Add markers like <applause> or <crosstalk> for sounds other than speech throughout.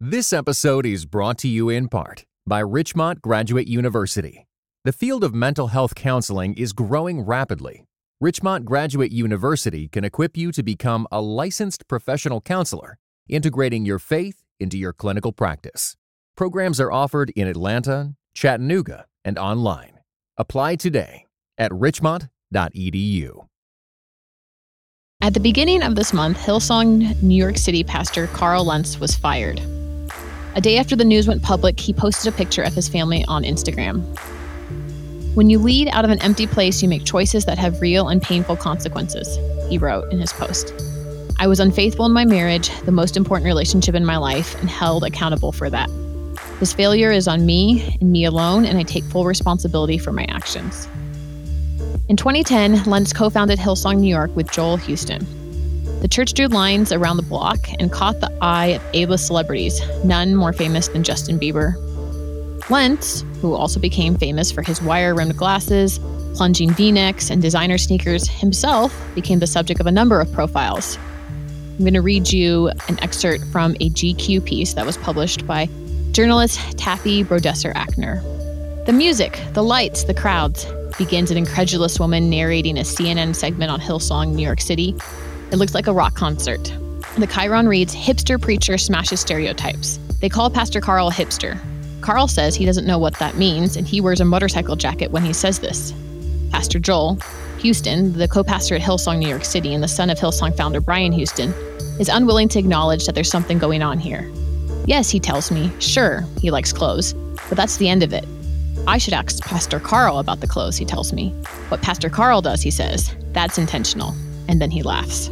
This episode is brought to you in part by Richmont Graduate University. The field of mental health counseling is growing rapidly. Richmont Graduate University can equip you to become a licensed professional counselor, integrating your faith into your clinical practice. Programs are offered in Atlanta, Chattanooga, and online. Apply today at richmont.edu. At the beginning of this month, Hillsong New York City pastor Carl Lentz was fired. A day after the news went public, he posted a picture of his family on Instagram. When you lead out of an empty place, you make choices that have real and painful consequences, he wrote in his post. I was unfaithful in my marriage, the most important relationship in my life, and held accountable for that. This failure is on me and me alone, and I take full responsibility for my actions. In 2010, Lentz co founded Hillsong New York with Joel Houston. The church drew lines around the block and caught the eye of A-list celebrities, none more famous than Justin Bieber. Lentz, who also became famous for his wire-rimmed glasses, plunging v-necks, and designer sneakers, himself became the subject of a number of profiles. I'm going to read you an excerpt from a GQ piece that was published by journalist Taffy Brodesser Akner. The music, the lights, the crowds begins an incredulous woman narrating a CNN segment on Hillsong, New York City, it looks like a rock concert. The Chyron reads Hipster preacher smashes stereotypes. They call Pastor Carl a hipster. Carl says he doesn't know what that means, and he wears a motorcycle jacket when he says this. Pastor Joel Houston, the co pastor at Hillsong New York City and the son of Hillsong founder Brian Houston, is unwilling to acknowledge that there's something going on here. Yes, he tells me, sure, he likes clothes, but that's the end of it. I should ask Pastor Carl about the clothes, he tells me. What Pastor Carl does, he says, that's intentional. And then he laughs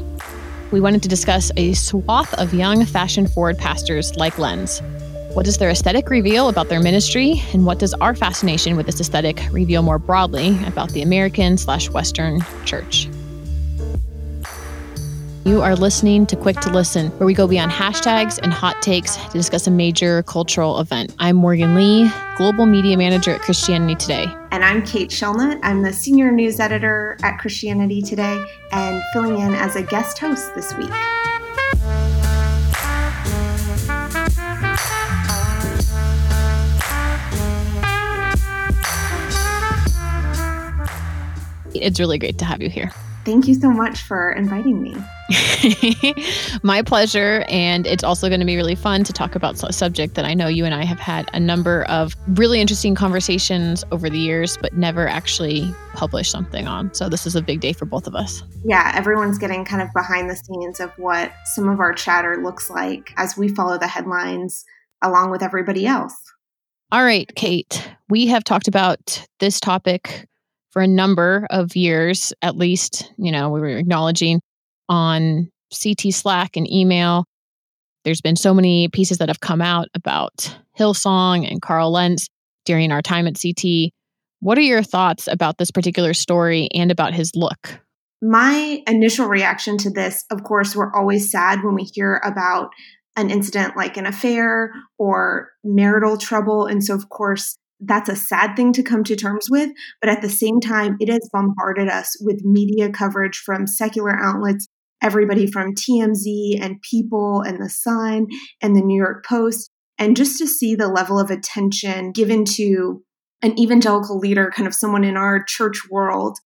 we wanted to discuss a swath of young, fashion forward pastors like Lentz. What does their aesthetic reveal about their ministry, and what does our fascination with this aesthetic reveal more broadly about the American slash Western church? You are listening to Quick to Listen, where we go beyond hashtags and hot takes to discuss a major cultural event. I'm Morgan Lee, Global Media Manager at Christianity Today. And I'm Kate Shellnutt. I'm the Senior News Editor at Christianity Today and filling in as a guest host this week. It's really great to have you here. Thank you so much for inviting me. <laughs> My pleasure. And it's also going to be really fun to talk about a subject that I know you and I have had a number of really interesting conversations over the years, but never actually published something on. So this is a big day for both of us. Yeah, everyone's getting kind of behind the scenes of what some of our chatter looks like as we follow the headlines along with everybody else. All right, Kate, we have talked about this topic for a number of years, at least, you know, we were acknowledging on CT Slack and email. There's been so many pieces that have come out about Hillsong and Carl Lentz during our time at CT. What are your thoughts about this particular story and about his look? My initial reaction to this, of course, we're always sad when we hear about an incident like an affair or marital trouble. And so, of course, that's a sad thing to come to terms with. But at the same time, it has bombarded us with media coverage from secular outlets, everybody from TMZ and People and The Sun and the New York Post. And just to see the level of attention given to an evangelical leader, kind of someone in our church world,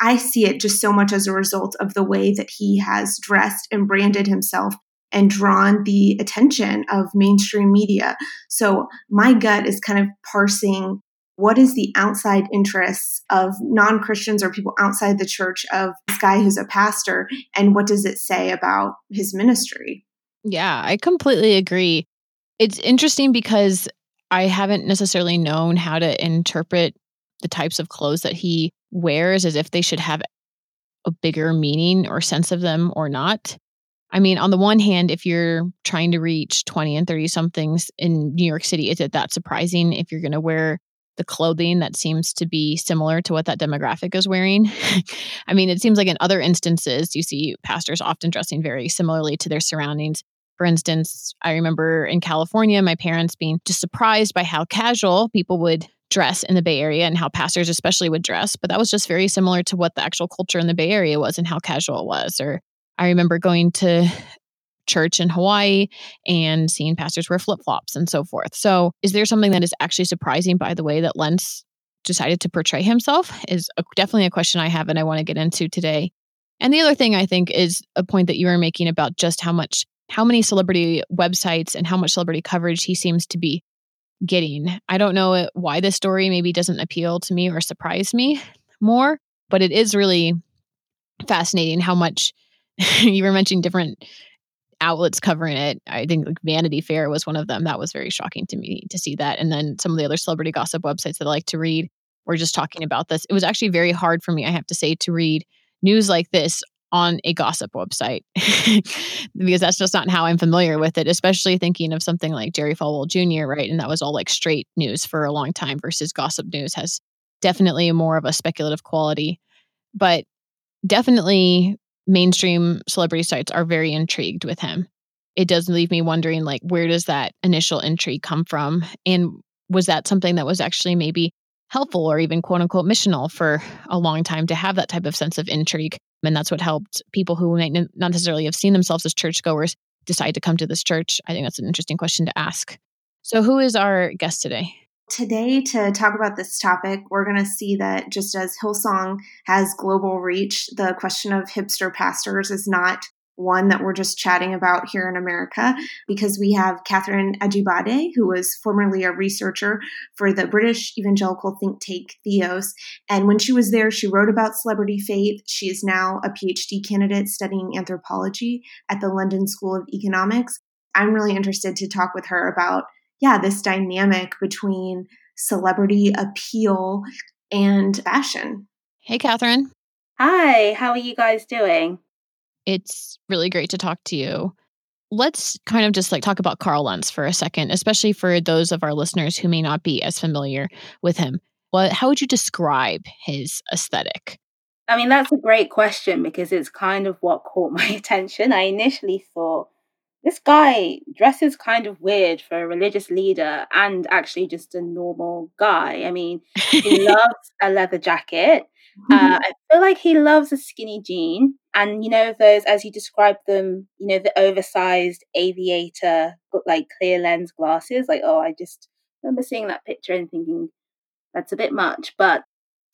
I see it just so much as a result of the way that he has dressed and branded himself and drawn the attention of mainstream media. So my gut is kind of parsing what is the outside interests of non Christians or people outside the church of this guy who's a pastor, and what does it say about his ministry? Yeah, I completely agree. It's interesting because I haven't necessarily known how to interpret the types of clothes that he wears as if they should have a bigger meaning or sense of them or not. I mean, on the one hand, if you're trying to reach 20 and 30 somethings in New York City, is it that surprising if you're going to wear the clothing that seems to be similar to what that demographic is wearing? <laughs> I mean, it seems like in other instances, you see pastors often dressing very similarly to their surroundings. For instance, I remember in California, my parents being just surprised by how casual people would dress in the Bay Area and how pastors especially would dress. But that was just very similar to what the actual culture in the Bay Area was and how casual it was. Or I remember going to church in Hawaii and seeing pastors wear flip flops and so forth. So, is there something that is actually surprising by the way that Lentz decided to portray himself? Is a, definitely a question I have and I want to get into today. And the other thing I think is a point that you were making about just how much, how many celebrity websites and how much celebrity coverage he seems to be getting. I don't know why this story maybe doesn't appeal to me or surprise me more, but it is really fascinating how much <laughs> you were mentioning different outlets covering it. I think like Vanity Fair was one of them. That was very shocking to me to see that. And then some of the other celebrity gossip websites that I like to read were just talking about this. It was actually very hard for me, I have to say, to read news like this on a gossip website <laughs> because that's just not how I'm familiar with it, especially thinking of something like Jerry Falwell Jr., right? And that was all like straight news for a long time versus gossip news has definitely more of a speculative quality. But definitely mainstream celebrity sites are very intrigued with him. It does leave me wondering like where does that initial intrigue come from? And was that something that was actually maybe helpful or even quote unquote missional for a long time to have that type of sense of intrigue? And that's what helped people who might not necessarily have seen themselves as churchgoers decide to come to this church. I think that's an interesting question to ask. So, who is our guest today? Today, to talk about this topic, we're going to see that just as Hillsong has global reach, the question of hipster pastors is not one that we're just chatting about here in America because we have Catherine Ajibade, who was formerly a researcher for the British evangelical think tank Theos. And when she was there, she wrote about celebrity faith. She is now a PhD candidate studying anthropology at the London School of Economics. I'm really interested to talk with her about yeah, this dynamic between celebrity appeal and fashion. Hey, Catherine. Hi, how are you guys doing? It's really great to talk to you. Let's kind of just like talk about Carl Lentz for a second, especially for those of our listeners who may not be as familiar with him. What, how would you describe his aesthetic? I mean, that's a great question because it's kind of what caught <laughs> my attention. I initially thought, this guy dresses kind of weird for a religious leader and actually just a normal guy. I mean, he <laughs> loves a leather jacket. Uh, I feel like he loves a skinny jean. And, you know, those, as you described them, you know, the oversized aviator, like clear lens glasses. Like, oh, I just remember seeing that picture and thinking, that's a bit much. But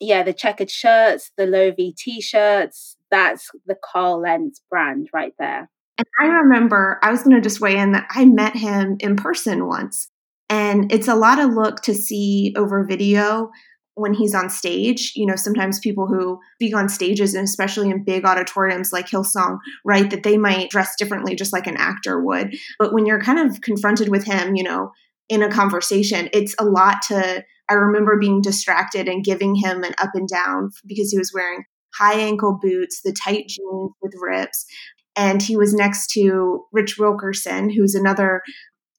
yeah, the checkered shirts, the low V t shirts, that's the Carl Lentz brand right there. And I remember I was going to just weigh in that I met him in person once. And it's a lot of look to see over video when he's on stage. You know, sometimes people who speak on stages, and especially in big auditoriums like Hillsong, right, that they might dress differently just like an actor would. But when you're kind of confronted with him, you know, in a conversation, it's a lot to. I remember being distracted and giving him an up and down because he was wearing high ankle boots, the tight jeans with rips and he was next to Rich Wilkerson, who's another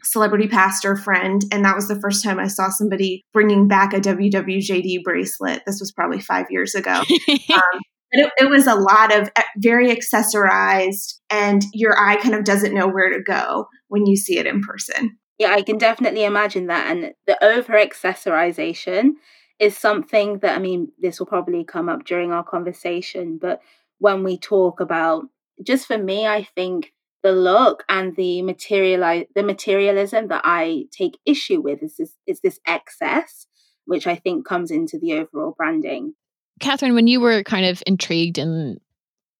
celebrity pastor friend. And that was the first time I saw somebody bringing back a WWJD bracelet. This was probably five years ago. <laughs> um, it, it, was a lot of eh, very accessorized, and your eye kind of doesn't know where to go when you see it in person. Yeah, I can definitely imagine that. And the over accessorization is something that, I mean, this will probably come up during our conversation, but when we talk about just for me, I think the look and the materialize the materialism that I take issue with is this is this excess, which I think comes into the overall branding. Catherine, when you were kind of intrigued and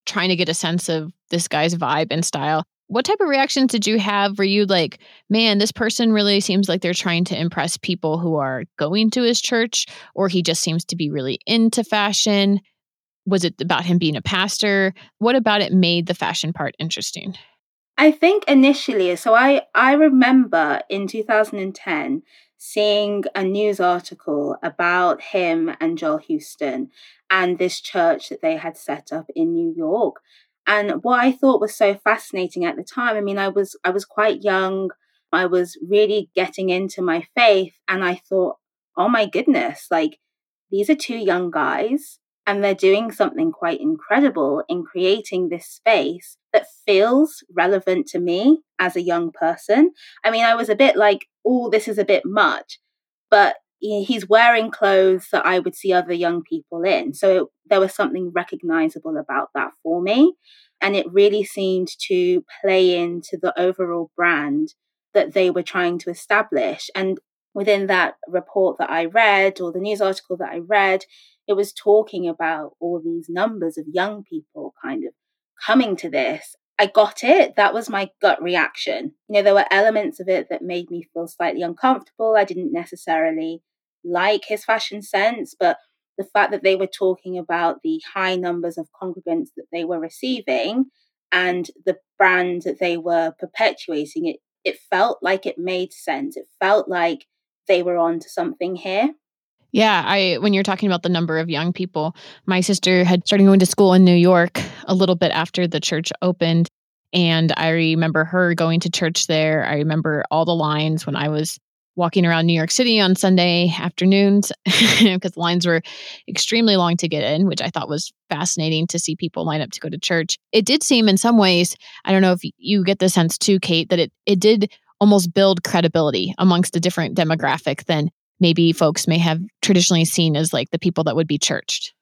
trying to get a sense of this guy's vibe and style, what type of reactions did you have? Were you like, man, this person really seems like they're trying to impress people who are going to his church, or he just seems to be really into fashion? Was it about him being a pastor? What about it made the fashion part interesting? I think initially, so I, I remember in 2010 seeing a news article about him and Joel Houston and this church that they had set up in New York. And what I thought was so fascinating at the time, I mean, I was I was quite young. I was really getting into my faith and I thought, oh my goodness, like these are two young guys and they're doing something quite incredible in creating this space that feels relevant to me as a young person. I mean, I was a bit like, oh, this is a bit much, but he's wearing clothes that I would see other young people in. So it, there was something recognizable about that for me. And it really seemed to play into the overall brand that they were trying to establish. And within that report that I read or the news article that I read, it was talking about all these numbers of young people kind of coming to this. I got it. That was my gut reaction. You know, there were elements of it that made me feel slightly uncomfortable. I didn't necessarily like his fashion sense, but the fact that they were talking about the high numbers of congregants that they were receiving and the brand that they were perpetuating, it, it felt like it made sense. It felt like they were on to something here. Yeah, I when you're talking about the number of young people, my sister had started going to school in New York a little bit after the church opened and I remember her going to church there. I remember all the lines when I was walking around New York City on Sunday afternoons <laughs> because lines were extremely long to get in, which I thought was fascinating to see people line up to go to church. It did seem in some ways, I don't know if you get the sense too, Kate, that it it did almost build credibility amongst a different demographic than maybe folks may have traditionally seen as like the people that would be churched.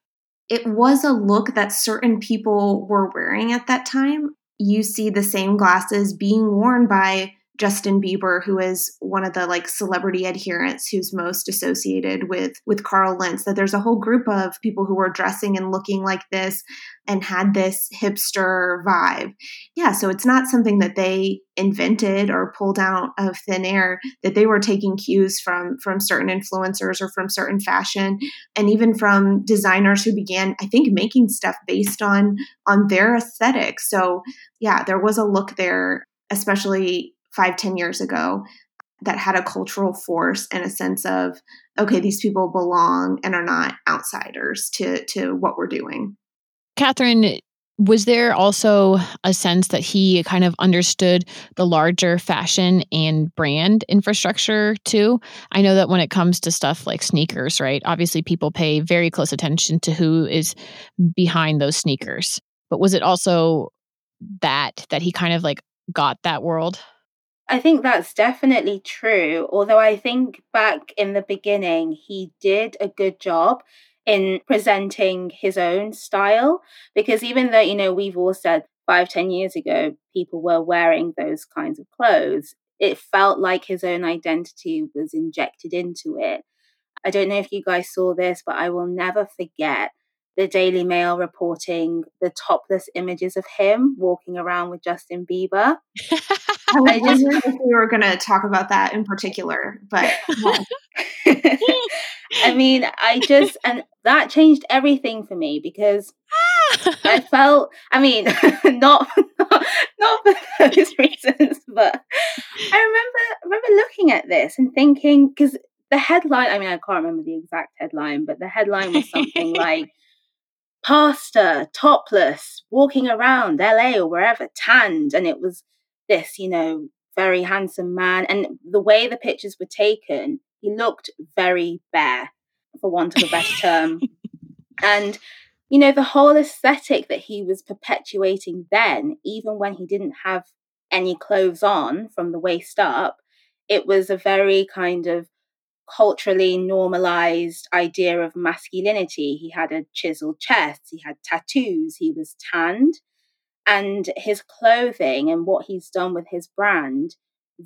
It was a look that certain people were wearing at that time. You see the same glasses being worn by Justin Bieber, who is one of the like celebrity adherents who's most associated with with Carl Lentz, that there's a whole group of people who were dressing and looking like this and had this hipster vibe. Yeah, so it's not something that they invented or pulled out of thin air that they were taking cues from from certain influencers or from certain fashion and even from designers who began I think making stuff based on on their aesthetic. So, yeah, there was a look there especially five, ten years ago that had a cultural force and a sense of, okay, these people belong and are not outsiders to, to what we're doing. Catherine, was there also a sense that he kind of understood the larger fashion and brand infrastructure too? I know that when it comes to stuff like sneakers, right? Obviously, people pay very close attention to who is behind those sneakers. But was it also that, that he kind of like got that world? I think that's definitely true. Although I think back in the beginning, he did a good job in presenting his own style. Because even though, you know, we've all said five, ten years ago, people were wearing those kinds of clothes, it felt like his own identity was injected into it. I don't know if you guys saw this, but I will never forget the Daily Mail reporting the topless images of him walking around with Justin Bieber. <laughs> I was wondering if we were going to talk about that in particular, but <laughs> I mean, I just and that changed everything for me because <laughs> I felt. I mean, not <laughs> not, not for those reasons, but I remember remember looking at this and thinking because the headline. I mean, I can't remember the exact headline, but the headline was something like pastor topless walking around LA or wherever tanned and it was this you know very handsome man and the way the pictures were taken he looked very bare for want of a better term <laughs> and you know the whole aesthetic that he was perpetuating then even when he didn't have any clothes on from the waist up it was a very kind of culturally normalized idea of masculinity. He had a chiseled chest, he had tattoos, he was tanned. And his clothing and what he's done with his brand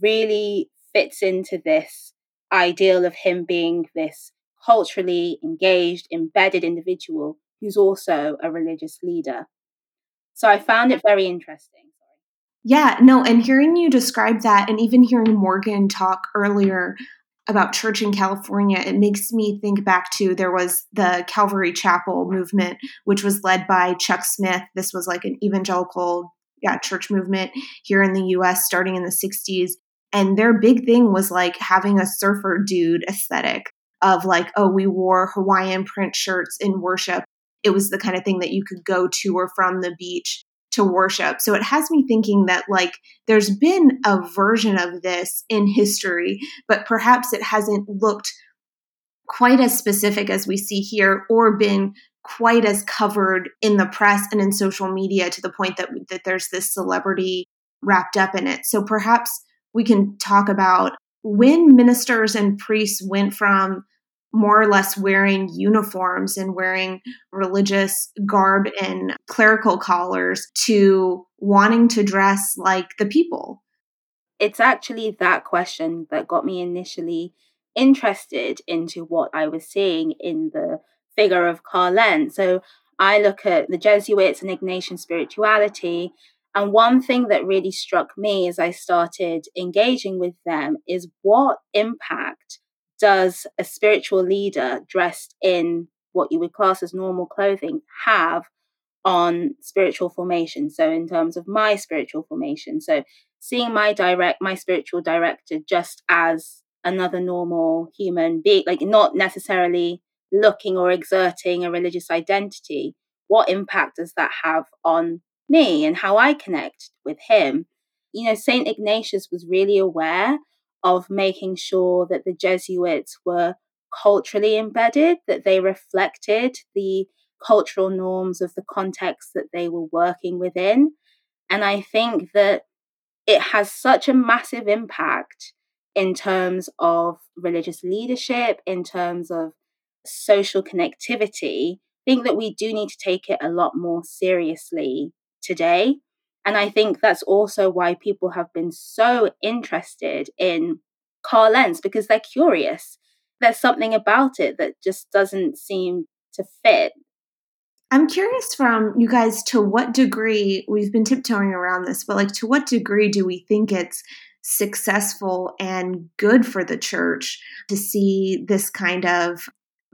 really fits into this ideal of him being this culturally engaged, embedded individual who's also a religious leader. So I found it very interesting. Yeah, no, and hearing you describe that, and even hearing Morgan talk earlier about church in California, it makes me think back to there was the Calvary Chapel movement, which was led by Chuck Smith. This was like an evangelical yeah, church movement here in the US starting in the 60s. And their big thing was like having a surfer dude aesthetic of like, oh, we wore Hawaiian print shirts in worship. It was the kind of thing that you could go to or from the beach to worship. So it has me thinking that like there's been a version of this in history, but perhaps it hasn't looked quite as specific as we see here or been quite as covered in the press and in social media to the point that that there's this celebrity wrapped up in it. So perhaps we can talk about when ministers and priests went from more or less wearing uniforms and wearing religious garb and clerical collars to wanting to dress like the people? It's actually that question that got me initially interested into what I was seeing in the figure of Carl Lentz. So I look at the Jesuits and Ignatian spirituality. And one thing that really struck me as I started engaging with them is what impact does a spiritual leader dressed in what you would class as normal clothing have on spiritual formation? So, in terms of my spiritual formation, so seeing my direct, my spiritual director just as another normal human being, like not necessarily looking or exerting a religious identity, what impact does that have on me and how I connect with him? You know, St. Ignatius was really aware of making sure that the Jesuits were culturally embedded, that they reflected the cultural norms of the context that they were working within. And I think that it has such a massive impact in terms of religious leadership, in terms of social connectivity, I think that we do need to take it a lot more seriously today. And I think that's also why people have been so interested in Carl Lentz because they're curious. There's something about it that just doesn't seem to fit. I'm curious from you guys to what degree we've been tiptoeing around this, but like to what degree do we think it's successful and good for the church to see this kind of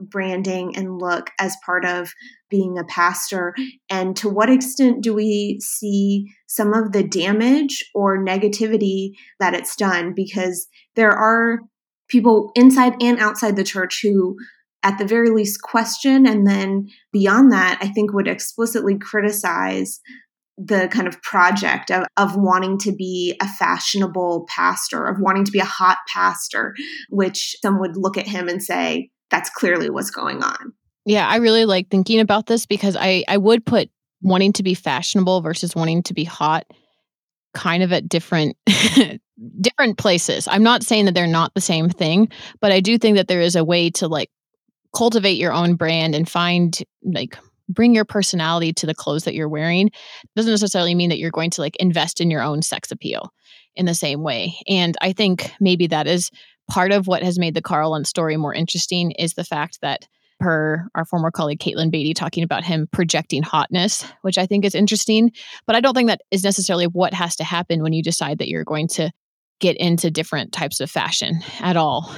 branding and look as part of being a pastor? And to what extent do we see some of the damage or negativity that it's done? Because there are people inside and outside the church who at the very least question and then beyond that i think would explicitly criticize the kind of project of, of wanting to be a fashionable pastor of wanting to be a hot pastor which some would look at him and say that's clearly what's going on. Yeah, I really like thinking about this because I I would put wanting to be fashionable versus wanting to be hot kind of at different <laughs> different places. I'm not saying that they're not the same thing, but I do think that there is a way to like cultivate your own brand and find like bring your personality to the clothes that you're wearing. doesn't necessarily mean that you're going to like invest in your own sex appeal in the same way. And I think maybe that is part of what has made the Carl Lentz story more interesting is the fact that per our former colleague Katelyn Beaty talking about him projecting hotness, which I think is interesting. But I don't think that is necessarily what has to happen when you decide that you're going to get into different types of fashion at all.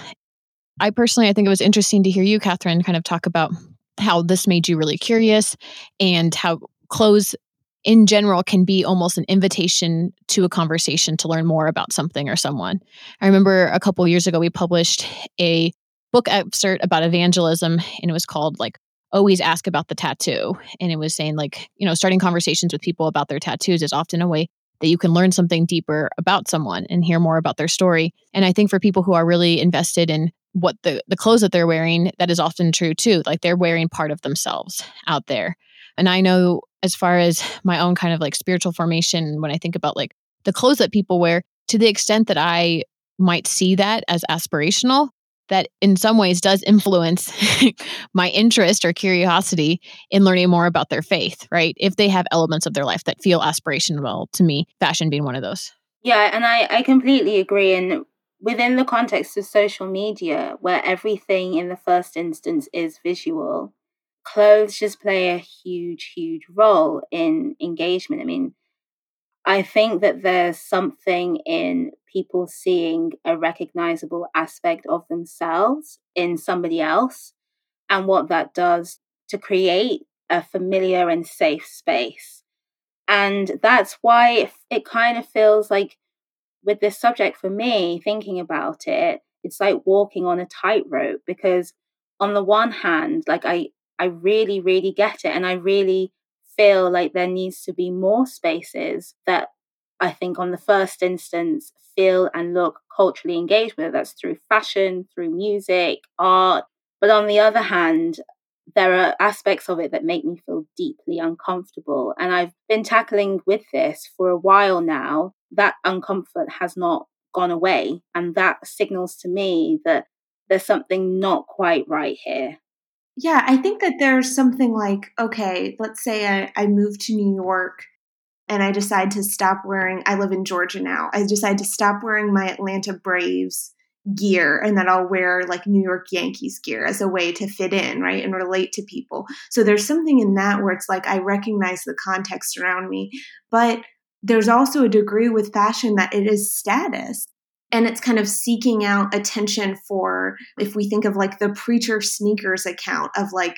I personally, I think it was interesting to hear you, Catherine, kind of talk about how this made you really curious and how clothes in general can be almost an invitation to a conversation to learn more about something or someone. I remember a couple years ago we published a book excerpt about evangelism and it was called like always ask about the tattoo. And it was saying like you know starting conversations with people about their tattoos is often a way that you can learn something deeper about someone and hear more about their story. And i think for people who are really invested in what the the clothes that they're wearing that is often true too like they're wearing part of themselves out there. And i know as far as my own kind of like spiritual formation, when I think about like the clothes that people wear, to the extent that I might see that as aspirational, that in some ways does influence <laughs> my interest or curiosity in learning more about their faith, right? If they have elements of their life that feel aspirational to me, fashion being one of those. Yeah, and I, I completely agree. And within the context of social media, where everything in the first instance is visual, clothes just play a huge, huge role in engagement. I mean, I think that there's something in people seeing a recognizable aspect of themselves in somebody else and what that does to create a familiar and safe space. And that's why it, kind of feels like, with this subject for me, thinking about it, it's like walking on a tightrope because, on the one hand, like I, I really, really get it. And I really feel like there needs to be more spaces that I think, on the first instance, feel and look culturally engaged, whether that's through fashion, through music, art. But on the other hand, there are aspects of it that make me feel deeply uncomfortable. And I've been tackling with this for a while now. That uncomfort has not gone away. And that signals to me that there's something not quite right here. Yeah, I think that there's something like, okay, let's say I, I move to New York and I decide to stop wearing, I live in Georgia now. I decide to stop wearing my Atlanta Braves gear and that I'll wear like New York Yankees gear as a way to fit in, right? And relate to people. So there's something in that where it's like I recognize the context around me, but there's also a degree with fashion that it is status and it's kind of seeking out attention for if we think of like the preacher sneakers account of like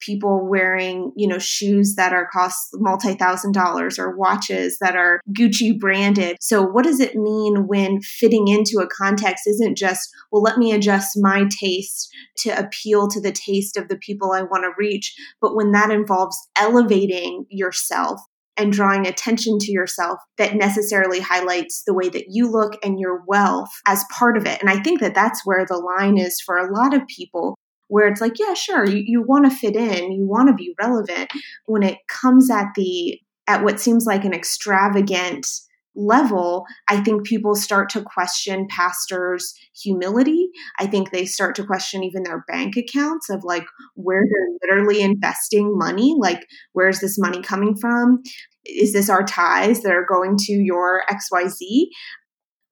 people wearing you know shoes that are cost multi-thousand dollars or watches that are gucci branded. So what does it mean when fitting into a context isn't just well let me adjust my taste to appeal to the taste of the people i want to reach but when that involves elevating yourself and drawing attention to yourself that necessarily highlights the way that you look and your wealth as part of it. And I think that that's where the line is for a lot of people, where it's like, yeah, sure, you, you want to fit in, you want to be relevant. When it comes at the, at what seems like an extravagant level, I think people start to question pastors' humility. I think they start to question even their bank accounts of like where they're literally investing money. Like, where's this money coming from? Is this our ties that are going to your XYZ?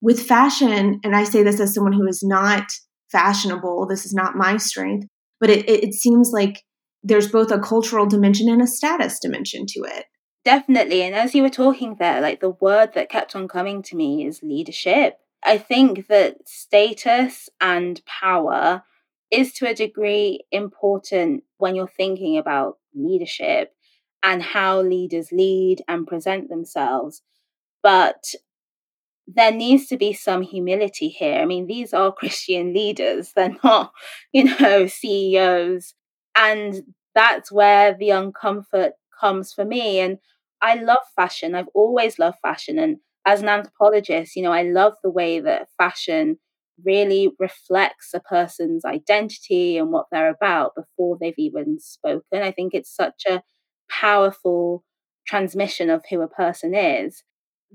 With fashion, and I say this as someone who is not fashionable, this is not my strength, but it, it, it seems like there's both a cultural dimension and a status dimension to it. Definitely. And as you were talking there, like the word that kept on coming to me is leadership. I think that status and power is to a degree important when you're thinking about leadership and how leaders lead and present themselves. But there needs to be some humility here. I mean, these are <laughs> Christian leaders, they're not, you know, CEOs. And that's where the uncomfort comes for me. And I love fashion. I've always loved fashion. And as an anthropologist, you know, I love the way that fashion really reflects a person's identity and what they're about before they've even spoken. I think it's such a powerful transmission of who a person is.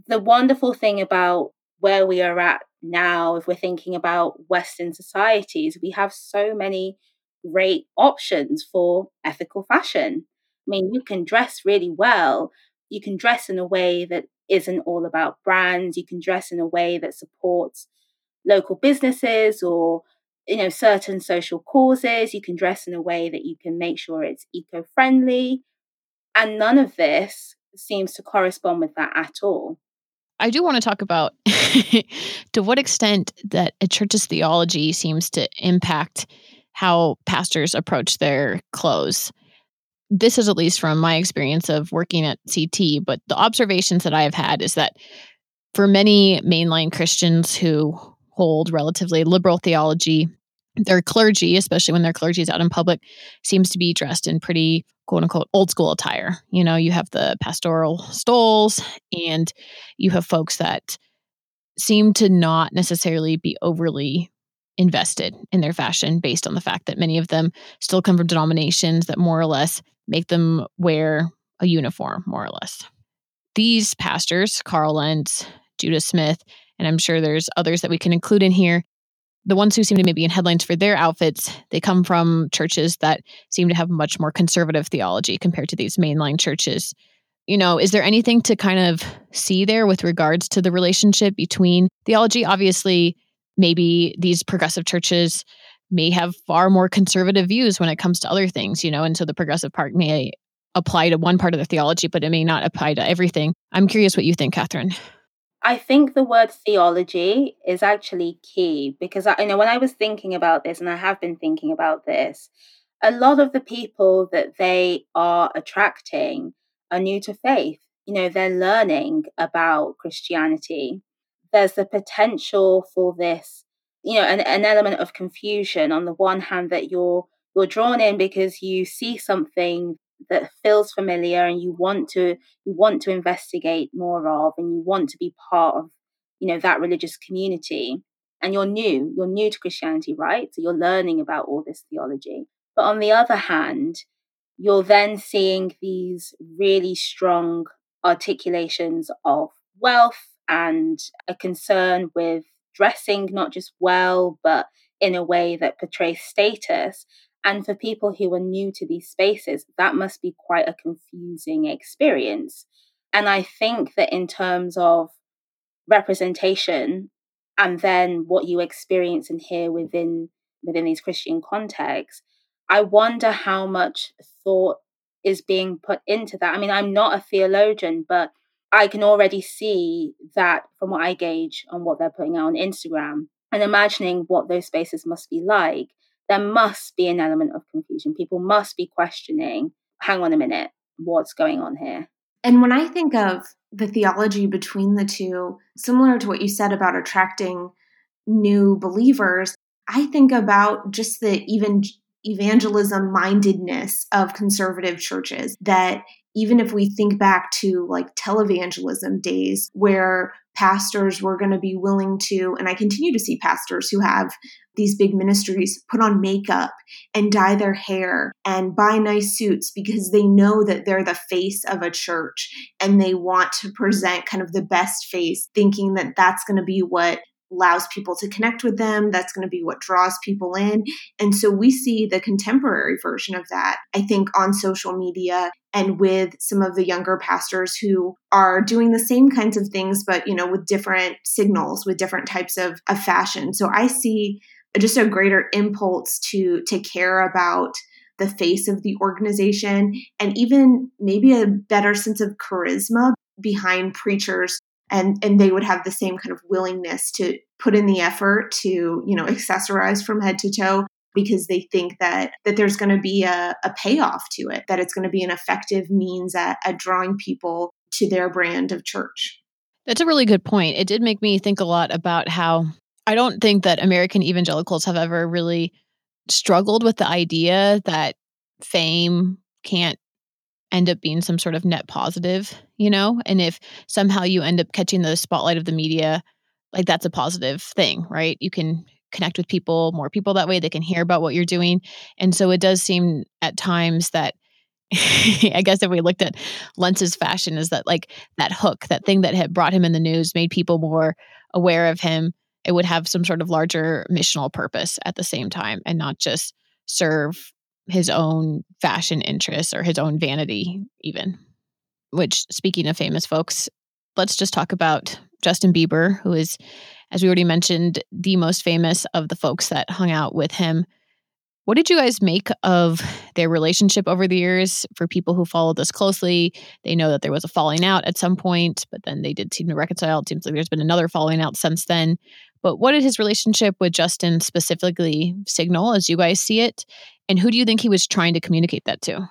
The wonderful thing about where we are at now, if we're thinking about Western societies, we have so many great options for ethical fashion. I mean, you can dress really well, you can dress in a way that isn't all about brands. You can dress in a way that supports local businesses or you know certain social causes. You can dress in a way that you can make sure it's eco-friendly. And none of this seems to correspond with that at all. I do want to talk about <laughs> to what extent that a church's theology seems to impact how pastors approach their clothes this is at least from my experience of working at CT, but the observations that I have had is that for many mainline Christians who hold relatively liberal theology, their clergy, especially when their clergy is out in public, seems to be dressed in pretty quote unquote old school attire. You know, you have the pastoral stoles and you have folks that seem to not necessarily be overly invested in their fashion based on the fact that many of them still come from denominations that more or less make them wear a uniform, more or less. These pastors, Carl Lentz, Judah Smith, and I'm sure there's others that we can include in here. The ones who seem to maybe in headlines for their outfits, they come from churches that seem to have much more conservative theology compared to these mainline churches. You know, is there anything to kind of see there with regards to the relationship between theology? Obviously, maybe these progressive churches may have far more conservative views when it comes to other things, you know, and so the progressive part may apply to one part of the theology, but it may not apply to everything. I'm curious what you think, Catherine. I think the word theology is actually key because I you know when I was thinking about this, and I have been thinking about this, a lot of the people that they are attracting are new to faith. You know, they're learning about Christianity. There's the potential for this you know an, an element of confusion on the one hand that you're you're drawn in because you see something that feels familiar and you want to you want to investigate more of and you want to be part of you know that religious community. And you're new you're new to christianity right? So you're learning about all this theology. But on the other hand you're then seeing these really strong articulations of wealth and a concern with dressing not just well, but in a way that portrays status. And for people who are new to these spaces, that must be quite a confusing experience. And I think that in terms of representation and then what you experience and hear within within these Christian contexts, I wonder how much thought is being put into that. I mean, I'm not a theologian, but I can already see that from what I gauge on what they're putting out on Instagram and imagining what those spaces must be like, there must be an element of confusion. People must be questioning hang on a minute, what's going on here? And when I think of the theology between the two, similar to what you said about attracting new believers, I think about just the even evangelism mindedness of conservative churches that even if we think back to like televangelism days where pastors were going to be willing to and I continue to see pastors who have these big ministries put on makeup and dye their hair and buy nice suits because they know that they're the face of a church and they want to present kind of the best face thinking that that's going to be what allows people to connect with them. That's going to be what draws people in. And so we see the contemporary version of that, I think, on social media and with some of the younger pastors who are doing the same kinds of things, but, you know, with different signals, with different types of, of fashion. So I see just a greater impulse to to care about the face of the organization and even maybe a better sense of charisma behind preachers and and they would have the same kind of willingness to put in the effort to you know accessorize from head to toe because they think that that there's going to be a, a, payoff to it that it's going to be an effective means at, at drawing people to their brand of church. That's a really good point. It did make me think a lot about how i don't think that american evangelicals have ever really struggled with the idea that fame can't end up being some sort of net positive, you know? And if somehow you end up catching the spotlight of the media, like that's a positive thing, right? You can connect with people, more people that way, they can hear about what you're doing. And so it does seem at times that <laughs> I guess if we looked at Lentz's fashion, is that like that hook, that thing that had brought him in the news, made people more aware of him. It would have some sort of larger missional purpose at the same time and not just serve his own fashion interests or his own vanity, even. Which, speaking of famous folks, let's just talk about Justin Bieber, who is, as we already mentioned, the most famous of the folks that hung out with him. What did you guys make of their relationship over the years? For people who follow this closely, they know that there was a falling out at some point, but then they did seem to reconcile. It seems like there's been another falling out since then. But what did his relationship with Justin specifically signal as you guys see it? And who do you think he was trying to communicate that to?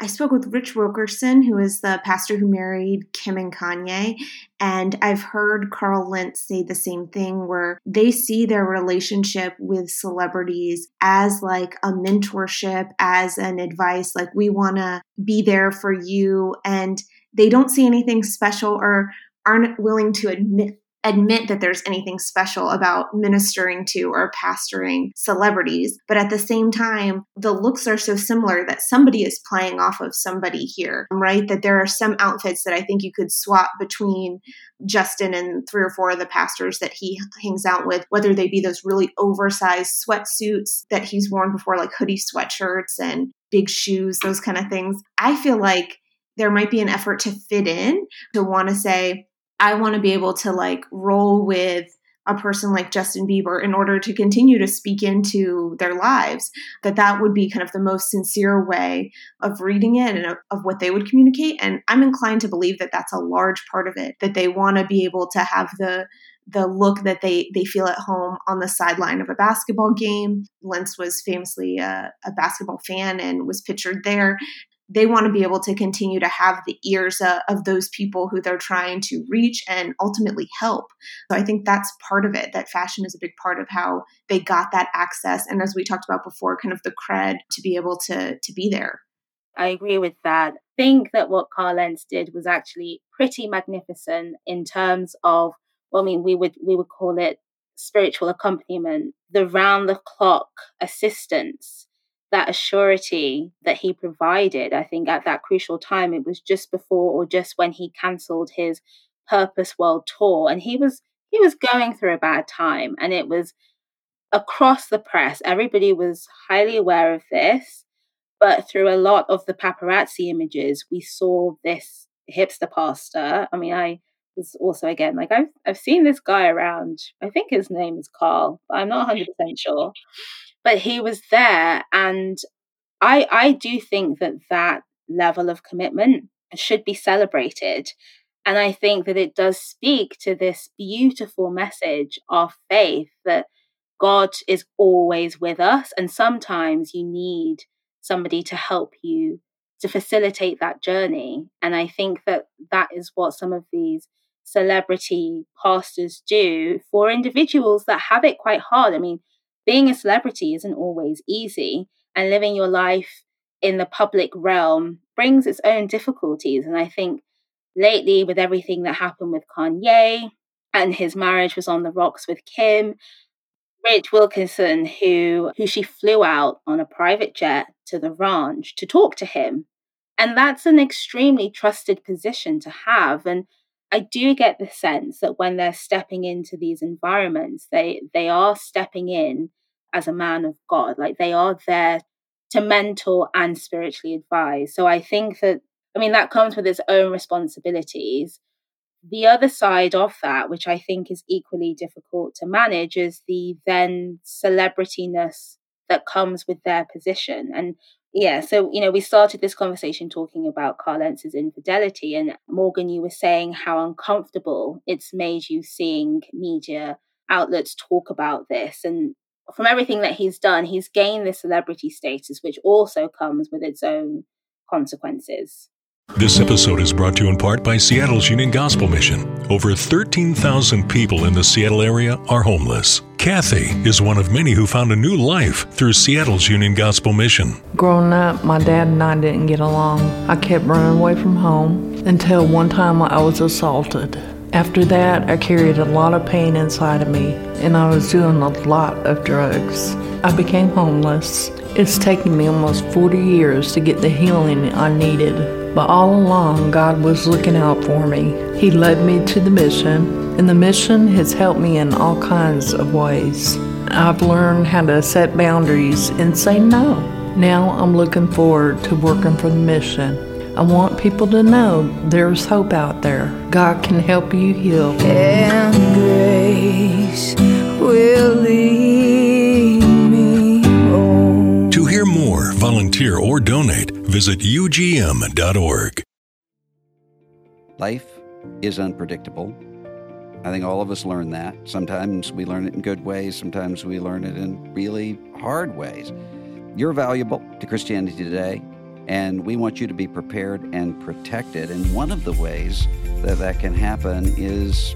I spoke with Rich Wilkerson, who is the pastor who married Kim and Kanye, and I've heard Carl Lentz say the same thing where they see their relationship with celebrities as like a mentorship, as an advice, like we want to be there for you. And they don't see anything special or aren't willing to admit admit that there's anything special about ministering to or pastoring celebrities. But at the same time, the looks are so similar that somebody is playing off of somebody here, right? That there are some outfits that I think you could swap between Justin and three or four of the pastors that he hangs out with, whether they be those really oversized sweatsuits that he's worn before, like hoodie sweatshirts and big shoes, those kind of things. I feel like there might be an effort to fit in, to want to say, I want to be able to like roll with a person like Justin Bieber in order to continue to speak into their lives that that would be kind of the most sincere way of reading it and of, what they would communicate and I'm inclined to believe that that's a large part of it that they want to be able to have the the look that they they feel at home on the sideline of a basketball game. Lentz was famously a, a basketball fan and was pictured there they want to be able to continue to have the ears uh, of those people who they're trying to reach and ultimately help. So I think that's part of it, that fashion is a big part of how they got that access. And as we talked about before, kind of the cred to be able to, to be there. I agree with that. I think that what Carl Lentz did was actually pretty magnificent in terms of, well, I mean, we would we would call it spiritual accompaniment, the round the clock assistance that assurity that he provided, I think at that crucial time, it was just before or just when he cancelled his Purpose World tour. And he was he was going through a bad time. And it was across the press, everybody was highly aware of this. But through a lot of the paparazzi images, we saw this hipster pastor. I mean, I was also again like I've I've seen this guy around. I think his name is Carl, but I'm not 100 percent sure. But he was there, and I I do think that that level of commitment should be celebrated. And I think that it does speak to this beautiful message of faith that God is always with us. And sometimes you need somebody to help you to facilitate that journey. And I think that that is what some of these celebrity pastors do for individuals that have it quite hard. I mean, being a celebrity isn't always easy, and living your life in the public realm brings its own difficulties. And I think lately, with everything that happened with Kanye and his marriage was on the rocks with Kim, Rich Wilkerson, who who she flew out on a private jet to the ranch to talk to him. And that's an extremely trusted position to have. And I do get the sense that when they're stepping into these environments, they they are stepping in as a man of God. Like they are there to mentor and spiritually advise. So I think that I mean that comes with its own responsibilities. The other side of that, which I think is equally difficult to manage, is the then celebrityness that comes with their position. And yeah, so you know, we started this conversation talking about Carl Lentz's infidelity, and Morgan, you were saying how uncomfortable it's made you seeing media outlets talk about this, and from everything that he's done, he's gained this celebrity status, which also comes with its own consequences. This episode is brought to you in part by Seattle's Union Gospel Mission. Over 13,000 people in the Seattle area are homeless. Kathy is one of many who found a new life through Seattle's Union Gospel Mission. Growing up, my dad and I didn't get along. I kept running away from home until one time I was assaulted. After that, I carried a lot of pain inside of me, and I was doing a lot of drugs. I became homeless. It's taken me almost 40 years to get the healing I needed. But all along, God was looking out for me. He led me to the mission, and the mission has helped me in all kinds of ways. I've learned how to set boundaries and say no. Now I'm looking forward to working for the mission. I want people to know there's hope out there. God can help you heal. And grace will lead volunteer, or donate, visit ugm.org. Life is unpredictable. I think all of us learn that. Sometimes we learn it in good ways, sometimes we learn it in really hard ways. You're valuable to Christianity today, and we want you to be prepared and protected. And one of the ways that that can happen is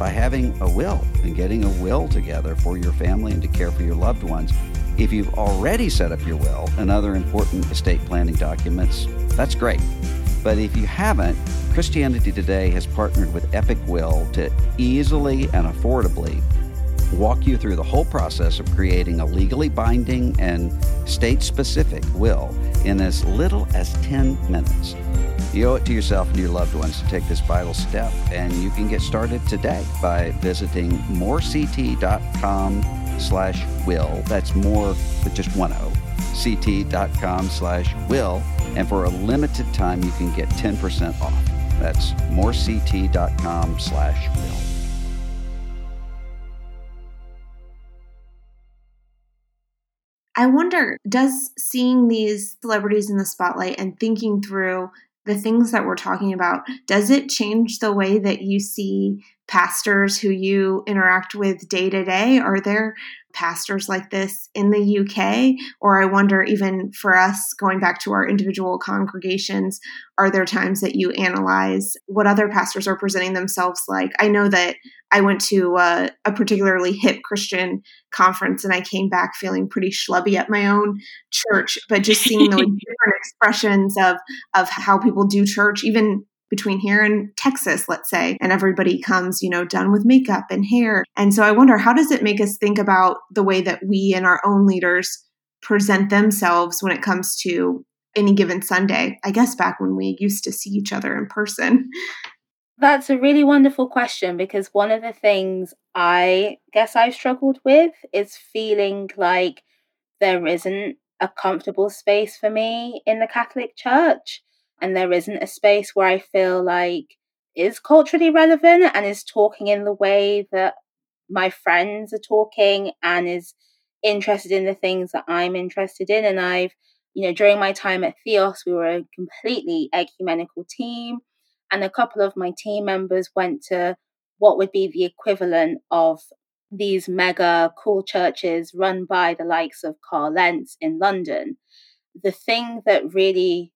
by having a will and getting a will together for your family and to care for your loved ones. If you've already set up your will and other important estate planning documents, that's great. But if you haven't, Christianity Today has partnered with Epic Will to easily and affordably walk you through the whole process of creating a legally binding and state specific will in as little as 10 minutes. You owe it to yourself and your loved ones to take this vital step, and you can get started today by visiting morect.com slash will. That's more with just one O. ct.com slash will. And for a limited time, you can get 10% off. That's morect.com slash will. I wonder, does seeing these celebrities in the spotlight and thinking through the things that we're talking about, does it change the way that you see pastors who you interact with day to day? Are there pastors like this in the UK? Or I wonder, even for us, going back to our individual congregations, are there times that you analyze what other pastors are presenting themselves like? I know that I went to a, a particularly hip Christian conference and I came back feeling pretty schlubby at my own church, but just seeing the <laughs> different expressions of of how people do church, even between here and Texas, let's say, and everybody comes, you know, done with makeup and hair. And so I wonder, how does it make us think about the way that we and our own leaders present themselves when it comes to any given Sunday? I guess back when we used to see each other in person. That's a really wonderful question because one of the things I guess I've struggled with is feeling like there isn't a comfortable space for me in the Catholic Church. And there isn't a space where I feel like is culturally relevant and is talking in the way that my friends are talking and is interested in the things that I'm interested in. And I've, you know, during my time at Theos, we were a completely ecumenical team and a couple of my team members went to what would be the equivalent of these mega cool churches run by the likes of Carl Lentz in London. The thing that really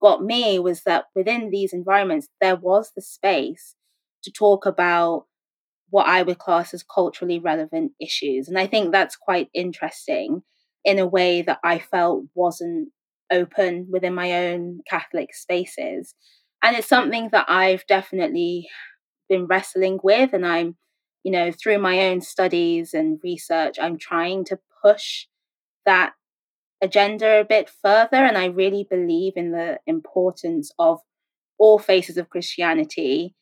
got me was that within these environments, there was the space to talk about what I would class as culturally relevant issues. And I think that's quite interesting in a way that I felt wasn't open within my own Catholic spaces. And it's something that I've definitely been wrestling with. And I'm, you know, through my own studies and research, I'm trying to push that agenda a bit further. And I really believe in the importance of all faces of Christianity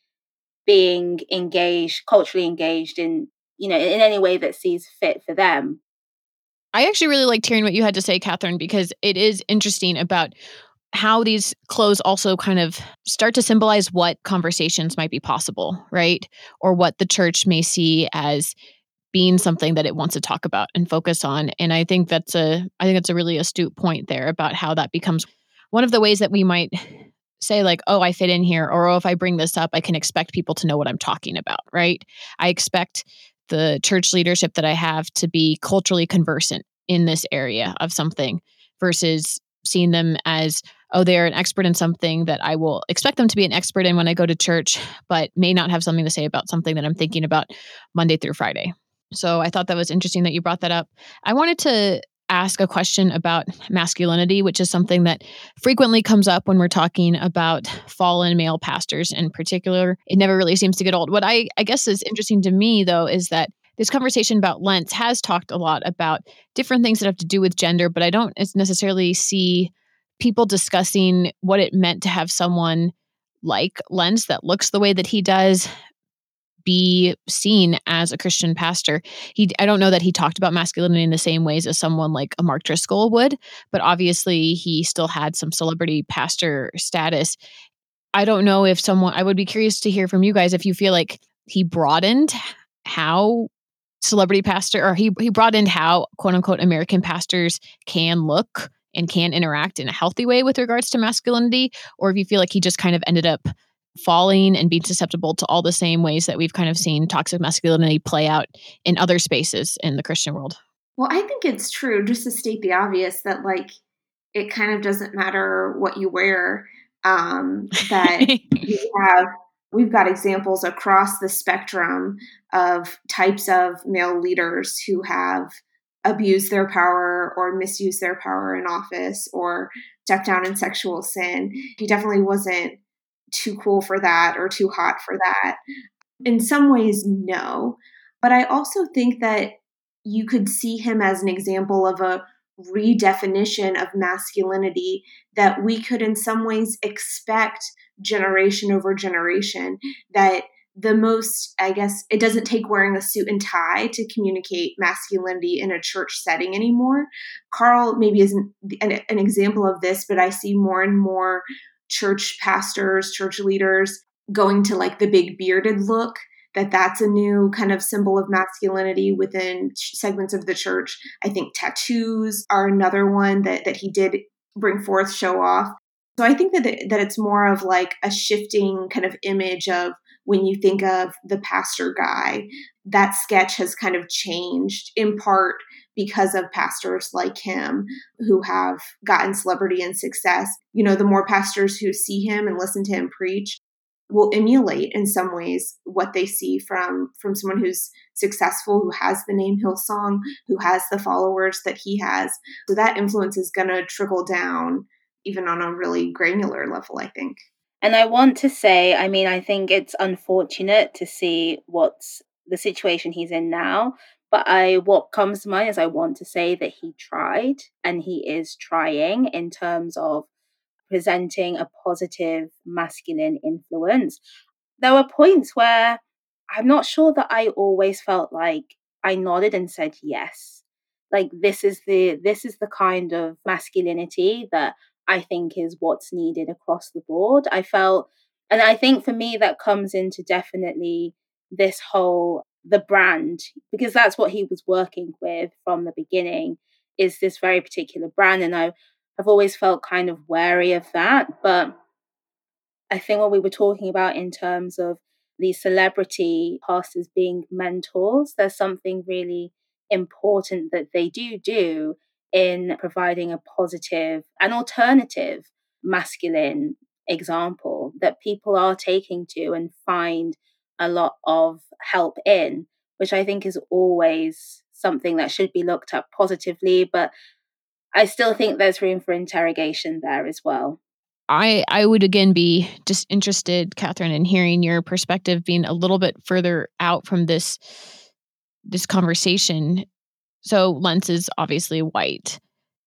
being engaged, culturally engaged in, you know, in any way that sees fit for them. I actually really liked hearing what you had to say, Catherine, because it is interesting about how these clothes also kind of start to symbolize what conversations might be possible, right? Or what the church may see as being something that it wants to talk about and focus on. And I think that's a I think that's a really astute point there about how that becomes one of the ways that we might say like, "Oh, I fit in here," or "Oh, if I bring this up, I can expect people to know what I'm talking about," right? I expect the church leadership that I have to be culturally conversant in this area of something versus seeing them as oh, they're an expert in something that I will expect them to be an expert in when I go to church, but may not have something to say about something that I'm thinking about Monday through Friday. So I thought that was interesting that you brought that up. I wanted to ask a question about masculinity, which is something that frequently comes up when we're talking about fallen male pastors in particular. It never really seems to get old. What I, I guess is interesting to me, though, is that this conversation about Lentz has talked a lot about different things that have to do with gender, but I don't necessarily see people discussing what it meant to have someone like Lentz that looks the way that he does be seen as a Christian pastor. He I don't know that he talked about masculinity in the same ways as someone like a Mark Driscoll would, but obviously he still had some celebrity pastor status. I don't know if someone I would be curious to hear from you guys if you feel like he broadened how celebrity pastor or he he in how quote unquote American pastors can look and can interact in a healthy way with regards to masculinity, or if you feel like he just kind of ended up falling and being susceptible to all the same ways that we've kind of seen toxic masculinity play out in other spaces in the Christian world. Well, I think it's true, just to state the obvious, that like it kind of doesn't matter what you wear. Um, that <laughs> we have we've got examples across the spectrum of types of male leaders who have abused their power or misused their power in office or stepped down in sexual sin. He definitely wasn't too cool for that or too hot for that. In some ways, no. But I also think that you could see him as an example of a redefinition of masculinity that we could, in some ways, expect generation over generation. That the most, I guess, it doesn't take wearing a suit and tie to communicate masculinity in a church setting anymore. Carl maybe isn't an, an example of this, but I see more and more church pastors, church leaders going to like the big bearded look that that's a new kind of symbol of masculinity within segments of the church. I think tattoos are another one that that he did bring forth show off. So I think that that it's more of like a shifting kind of image of when you think of the pastor guy, that sketch has kind of changed in part because of pastors like him who have gotten celebrity and success. You know, the more pastors who see him and listen to him preach will emulate in some ways what they see from from someone who's successful who has the name hillsong who has the followers that he has so that influence is going to trickle down even on a really granular level i think and I want to say, I mean, I think it's unfortunate to see what's the situation he's in now. But I what comes to mind is I want to say that he tried and he is trying in terms of presenting a positive masculine influence. there were points where I'm not sure that I always felt like I nodded and said yes. Like this is the this is the kind of masculinity that I think is what's needed across the board. I felt and I think for me that comes into definitely this whole the brand because that's what he was working with from the beginning is this very particular brand and I I've always felt kind of wary of that but I think what we were talking about in terms of these celebrity pastors being mentors, there's something really important that they do do in providing a positive an alternative masculine example that people are taking to and find a lot of help in, which I think is always something that should be looked at positively. But I still think there's room for interrogation there as well. I I would again be just interested, Catherine, in hearing your perspective, being a little bit further out from this this conversation. So Lentz is obviously white.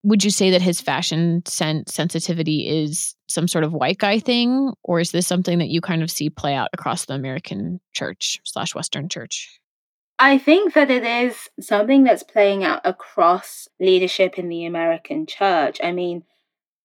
Would you say that his fashion sensitivity is some sort of white guy thing, or is this something that you kind of see play out across the American church slash Western church? I think that it is something that's playing out across leadership in the American church. I mean,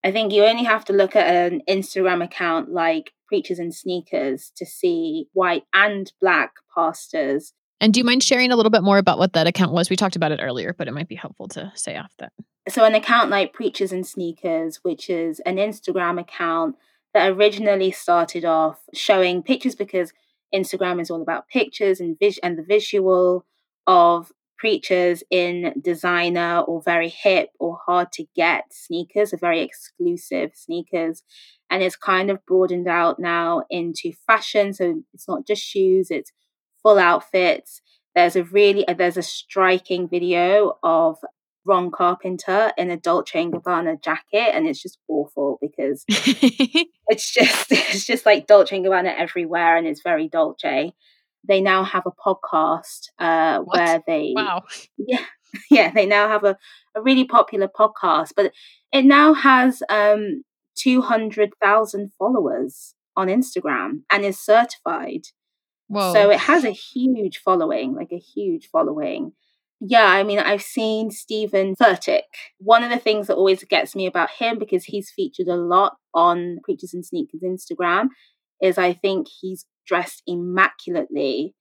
I think you only have to look at an Instagram account like Preachers and Sneakers to see white and black pastors. And do you mind sharing a little bit more about what that account was? We talked about it earlier, but it might be helpful to say off that. So, an account like Preachers and Sneakers, which is an Instagram account that originally started off showing pictures because Instagram is all about pictures and vis- and the visual of preachers in designer or very hip or hard to get sneakers, or very exclusive sneakers. And it's kind of broadened out now into fashion. So it's not just shoes, it's full outfits. There's a really there's a striking video of Ron Carpenter in a Dolce and Gabbana jacket, and it's just awful because <laughs> it's just <laughs> it's just like Dolce and Gabbana everywhere, and it's very Dolce. They now have a podcast uh, where they wow. <laughs> Yeah yeah they now have a, a really popular podcast but it now has um 200,000 followers on Instagram and is certified Whoa. so it has a huge following like a huge following yeah, I mean, I've seen Steven Furtick. One of the things that always gets me about him, because he's featured a lot on Preachers and Sneakers Instagram, is I think he's dressed immaculately.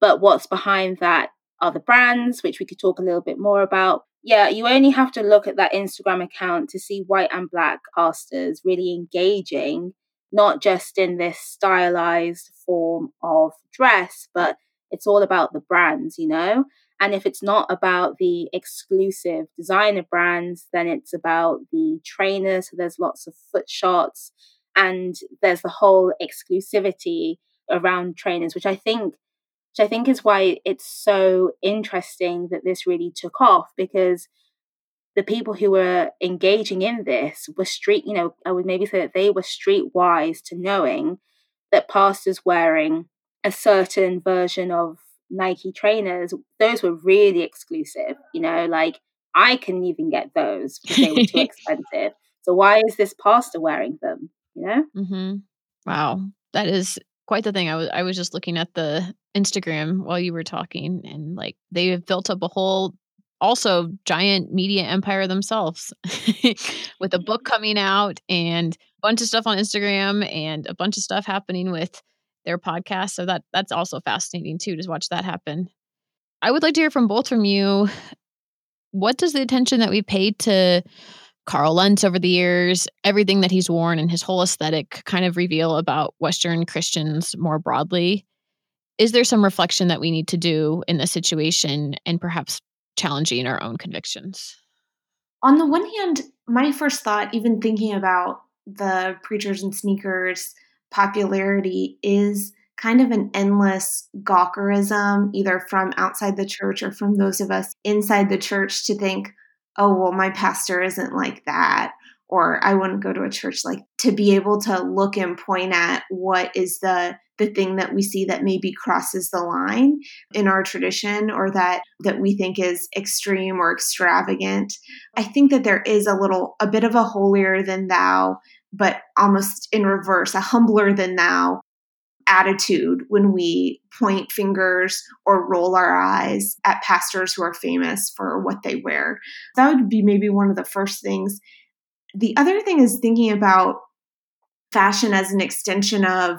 But what's behind that are the brands, which we could talk a little bit more about. Yeah, you only have to look at that Instagram account to see white and black pastors really engaging, not just in this stylized form of dress, but it's all about the brands, you know? And if it's not about the exclusive designer brands, then it's about the trainers. So there's lots of foot shots and there's the whole exclusivity around trainers, which I think which I think is why it's so interesting that this really took off because the people who were engaging in this were street, you know, I would maybe say that they were street wise to knowing that pastors wearing a certain version of Nike trainers, those were really exclusive, you know, like I couldn't even get those because they were too <laughs> expensive. So why is this pastor wearing them? You know? Mm-hmm. Wow. That is quite the thing. I was I was just looking at the Instagram while you were talking, and like they have built up a whole also giant media empire themselves <laughs> with a book mm-hmm. coming out and a bunch of stuff on Instagram and a bunch of stuff happening with their podcast. So that that's also fascinating too to watch that happen. I would like to hear from both from you. What does the attention that we paid to Carl Lentz over the years, everything that he's worn and his whole aesthetic kind of reveal about Western Christians more broadly. Is there some reflection that we need to do in this situation and perhaps challenging our own convictions? On the one hand, my first thought, even thinking about the preachers and sneakers popularity, is kind of an endless gawkerism, either from outside the church or from those of us inside the church, to think, oh, well, my pastor isn't like that, or I wouldn't go to a church like to be able to look and point at what is the the thing that we see that maybe crosses the line in our tradition or that that we think is extreme or extravagant i think that there is a little a bit of a holier than thou but almost in reverse a humbler than thou attitude when we point fingers or roll our eyes at pastors who are famous for what they wear. That would be maybe one of the first things. The other thing is thinking about fashion as an extension of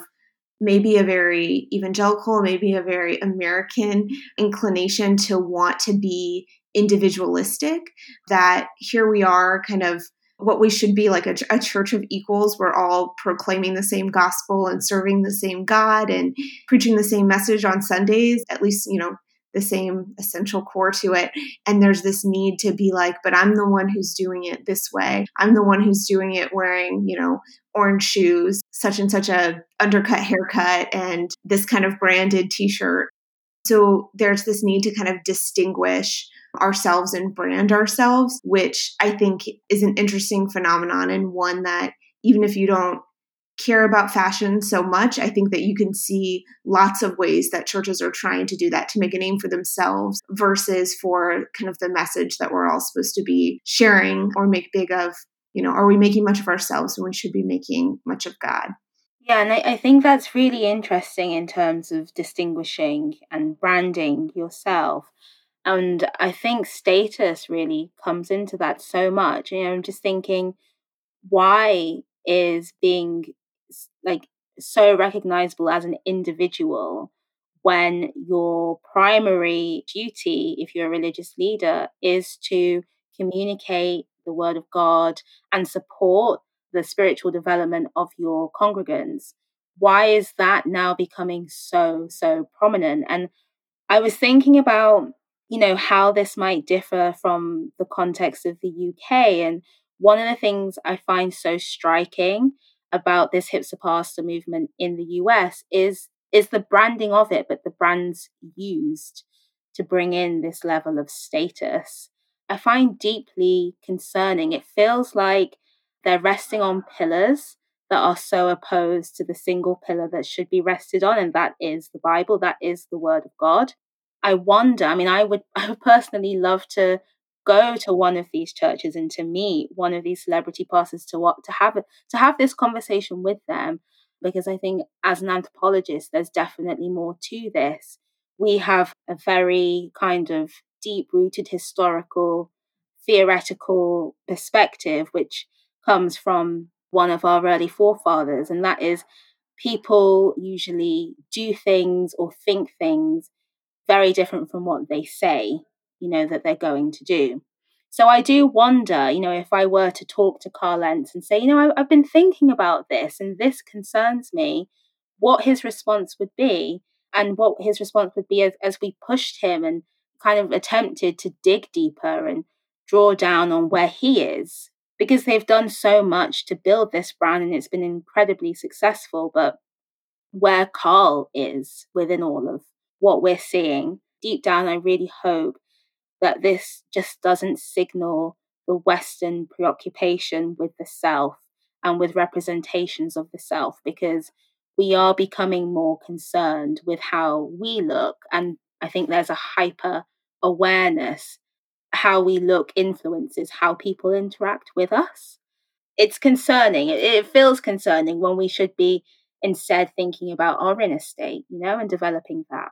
maybe a very evangelical, maybe a very American inclination to want to be individualistic. That here we are, kind of what we should be like a, a, church of equals. We're all proclaiming the same gospel and serving the same God and preaching the same message on Sundays, at least, you know, the same essential core to it. And there's this need to be like, but I'm the one who's doing it this way. I'm the one who's doing it wearing, you know, orange shoes, such and such a undercut haircut, and this kind of branded t shirt. So there's this need to kind of distinguish ourselves and brand ourselves, which I think is an interesting phenomenon and one that even if you don't care about fashion so much, I think that you can see lots of ways that churches are trying to do that to make a name for themselves versus for kind of the message that we're all supposed to be sharing or make big of. You know, are we making much of ourselves when we should be making much of God? Yeah, and I, I think that's really interesting in terms of distinguishing and branding yourself. And I think status really comes into that so much. You know, I'm just thinking, why is being like so recognizable as an individual when your primary duty, if you're a religious leader, is to communicate the word of God and support the spiritual development of your congregants? Why is that now becoming so, so prominent? And I was thinking about you know, how this might differ from the context of the UK. And one of the things I find so striking about this hipster pastor movement in the US is is the branding of it, but the brands used to bring in this level of status. I find deeply concerning. It feels like they're resting on pillars that are so opposed to the single pillar that should be rested on, and that is the Bible, that is the Word of God. I wonder, I mean, I would, <laughs> I would personally love to go to one of these churches and to meet one of these celebrity pastors to what to have to have this conversation with them because I think as an anthropologist there's definitely more to this. We have a very kind of deep rooted historical theoretical perspective which comes from one of our early forefathers and that is people usually do things or think things very different from what they say, you know, that they're going to do. So I do wonder, you know, if I were to talk to Carl Lentz and say, you know, I, I've been thinking about this and this concerns me, what his response would be and what his response would be as, as we pushed him and kind of attempted to dig deeper and draw down on where he is because they've done so much to build this brand and it's been incredibly successful but where carl is within all of what we're seeing. Deep down, I really hope that this just doesn't signal the Western preoccupation with the self and with representations of the self because we are becoming more concerned with how we look. And I think there's a hyper awareness. How we look influences how people interact with us. It's concerning. It, feels concerning when we should be instead thinking about our inner state, you know, and developing that.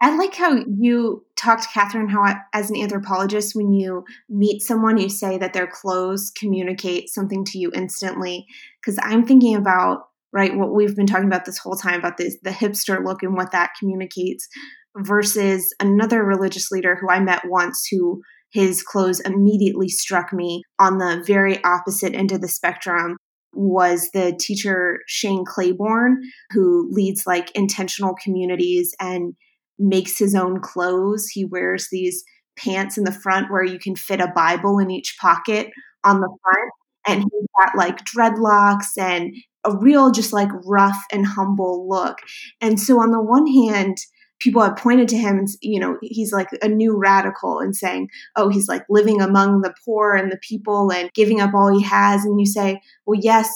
I like how you talked, to Catherine, how as an anthropologist, when you meet someone, you say that their clothes communicate something to you instantly. Because I'm thinking about, right, what we've been talking about this whole time about this, the hipster look and what that communicates versus another religious leader who I met once who his clothes immediately struck me on the very opposite end of the spectrum was the teacher Shane Claiborne, who leads like intentional communities and makes his own clothes. He wears these pants in the front where you can fit a Bible in each pocket on the front. And he's got like dreadlocks and a real, just like rough and humble look. And so, on the one hand, people have pointed to him, you know, he's like a new radical and saying, oh, he's like living among the poor and the people and giving up all he has. And you say, well, yes,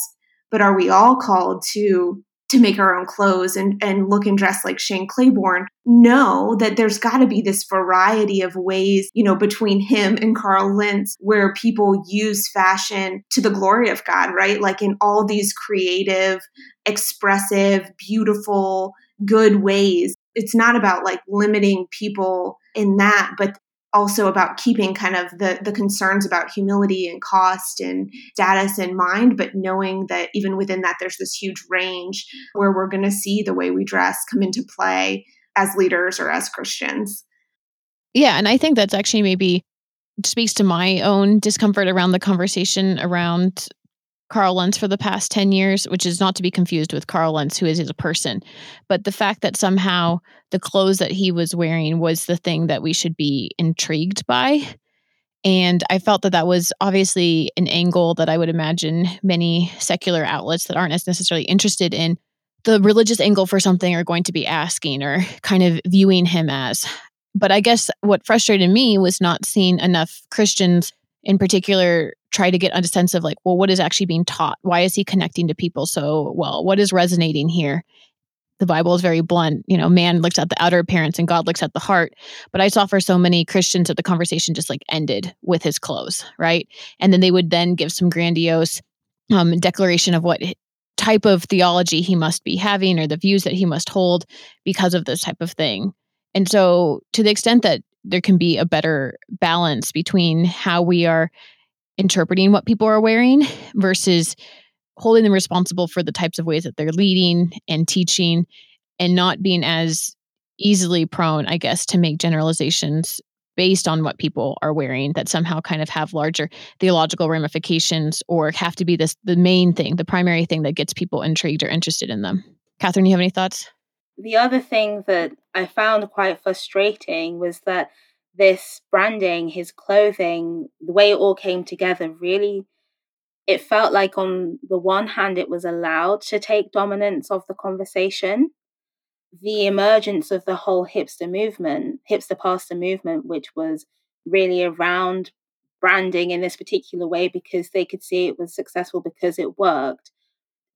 but are we all called to to make our own clothes and, and look and dress like Shane Claiborne know that there's got to be this variety of ways, you know, between him and Carl Lentz where people use fashion to the glory of God, right? Like in all these creative, expressive, beautiful, good ways. It's not about like limiting people in that, but also about keeping kind of the the concerns about humility and cost and status in mind but knowing that even within that there's this huge range where we're going to see the way we dress come into play as leaders or as Christians. Yeah, and I think that's actually maybe speaks to my own discomfort around the conversation around Carl Lentz for the past 10 years, which is not to be confused with Carl Lentz, who is, a person. But the fact that somehow the clothes that he was wearing was the thing that we should be intrigued by. And I felt that that was obviously an angle that I would imagine many secular outlets that aren't as necessarily interested in the religious angle for something are going to be asking or kind of viewing him as. But I guess what frustrated me was not seeing enough Christians in particular try to get a sense of like, well, what is actually being taught? Why is he connecting to people so well? What is resonating here? The Bible is very blunt. You know, man looks at the outer appearance and God looks at the heart. But I saw for so many Christians that the conversation just like ended with his clothes, right? And then they would then give some grandiose um, declaration of what type of theology he must be having or the views that he must hold because of this type of thing. And so, to the extent that there can be a better balance between how we are interpreting what people are wearing versus holding them responsible for the types of ways that they're leading and teaching and not being as easily prone, I guess, to make generalizations based on what people are wearing that somehow kind of have larger theological ramifications or have to be this the main thing, the primary thing that gets people intrigued or interested in them. Catherine, do you have any thoughts? The other thing that I found quite frustrating was that this branding, his clothing, the way it all came together really it felt like on the one hand it was allowed to take dominance of the conversation the emergence of the whole hipster movement hipster pastor movement which was really around branding in this particular way because they could see it was successful because it worked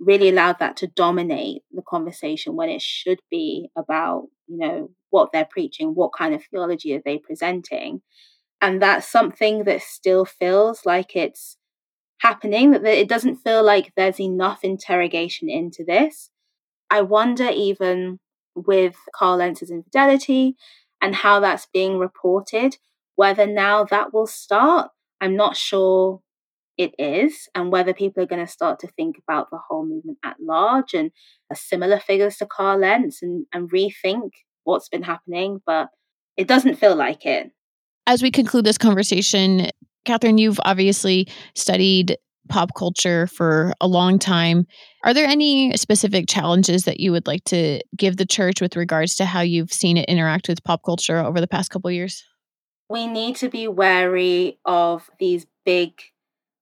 really allowed that to dominate the conversation when it should be about you know what they're preaching what kind of theology are they presenting. And that's something that still feels like it's happening that it doesn't feel like there's enough interrogation into this. I wonder even with carl lentz's infidelity and how that's being reported whether now that will start i'm not sure it is and whether people are going to start to think about the whole movement at large and similar figures to Carl Lentz and, and rethink what's been happening, but it doesn't feel like it. As we conclude this conversation, Catherine, you've obviously studied pop culture for a long time. Are there any specific challenges that you would like to give the church with regards to how you've seen it interact with pop culture over the past couple years? We need to be wary of these big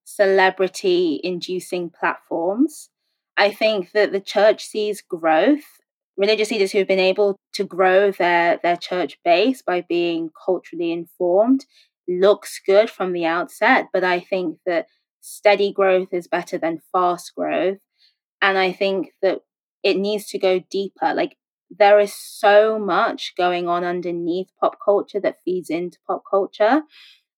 celebrity inducing platforms. I think that the church sees growth. Religious leaders who have been able to grow their, their church base by being culturally informed looks good from the outset, but I think that steady growth is better than fast growth. And I think that it needs to go deeper. Like there is so much going on underneath pop culture that feeds into pop culture.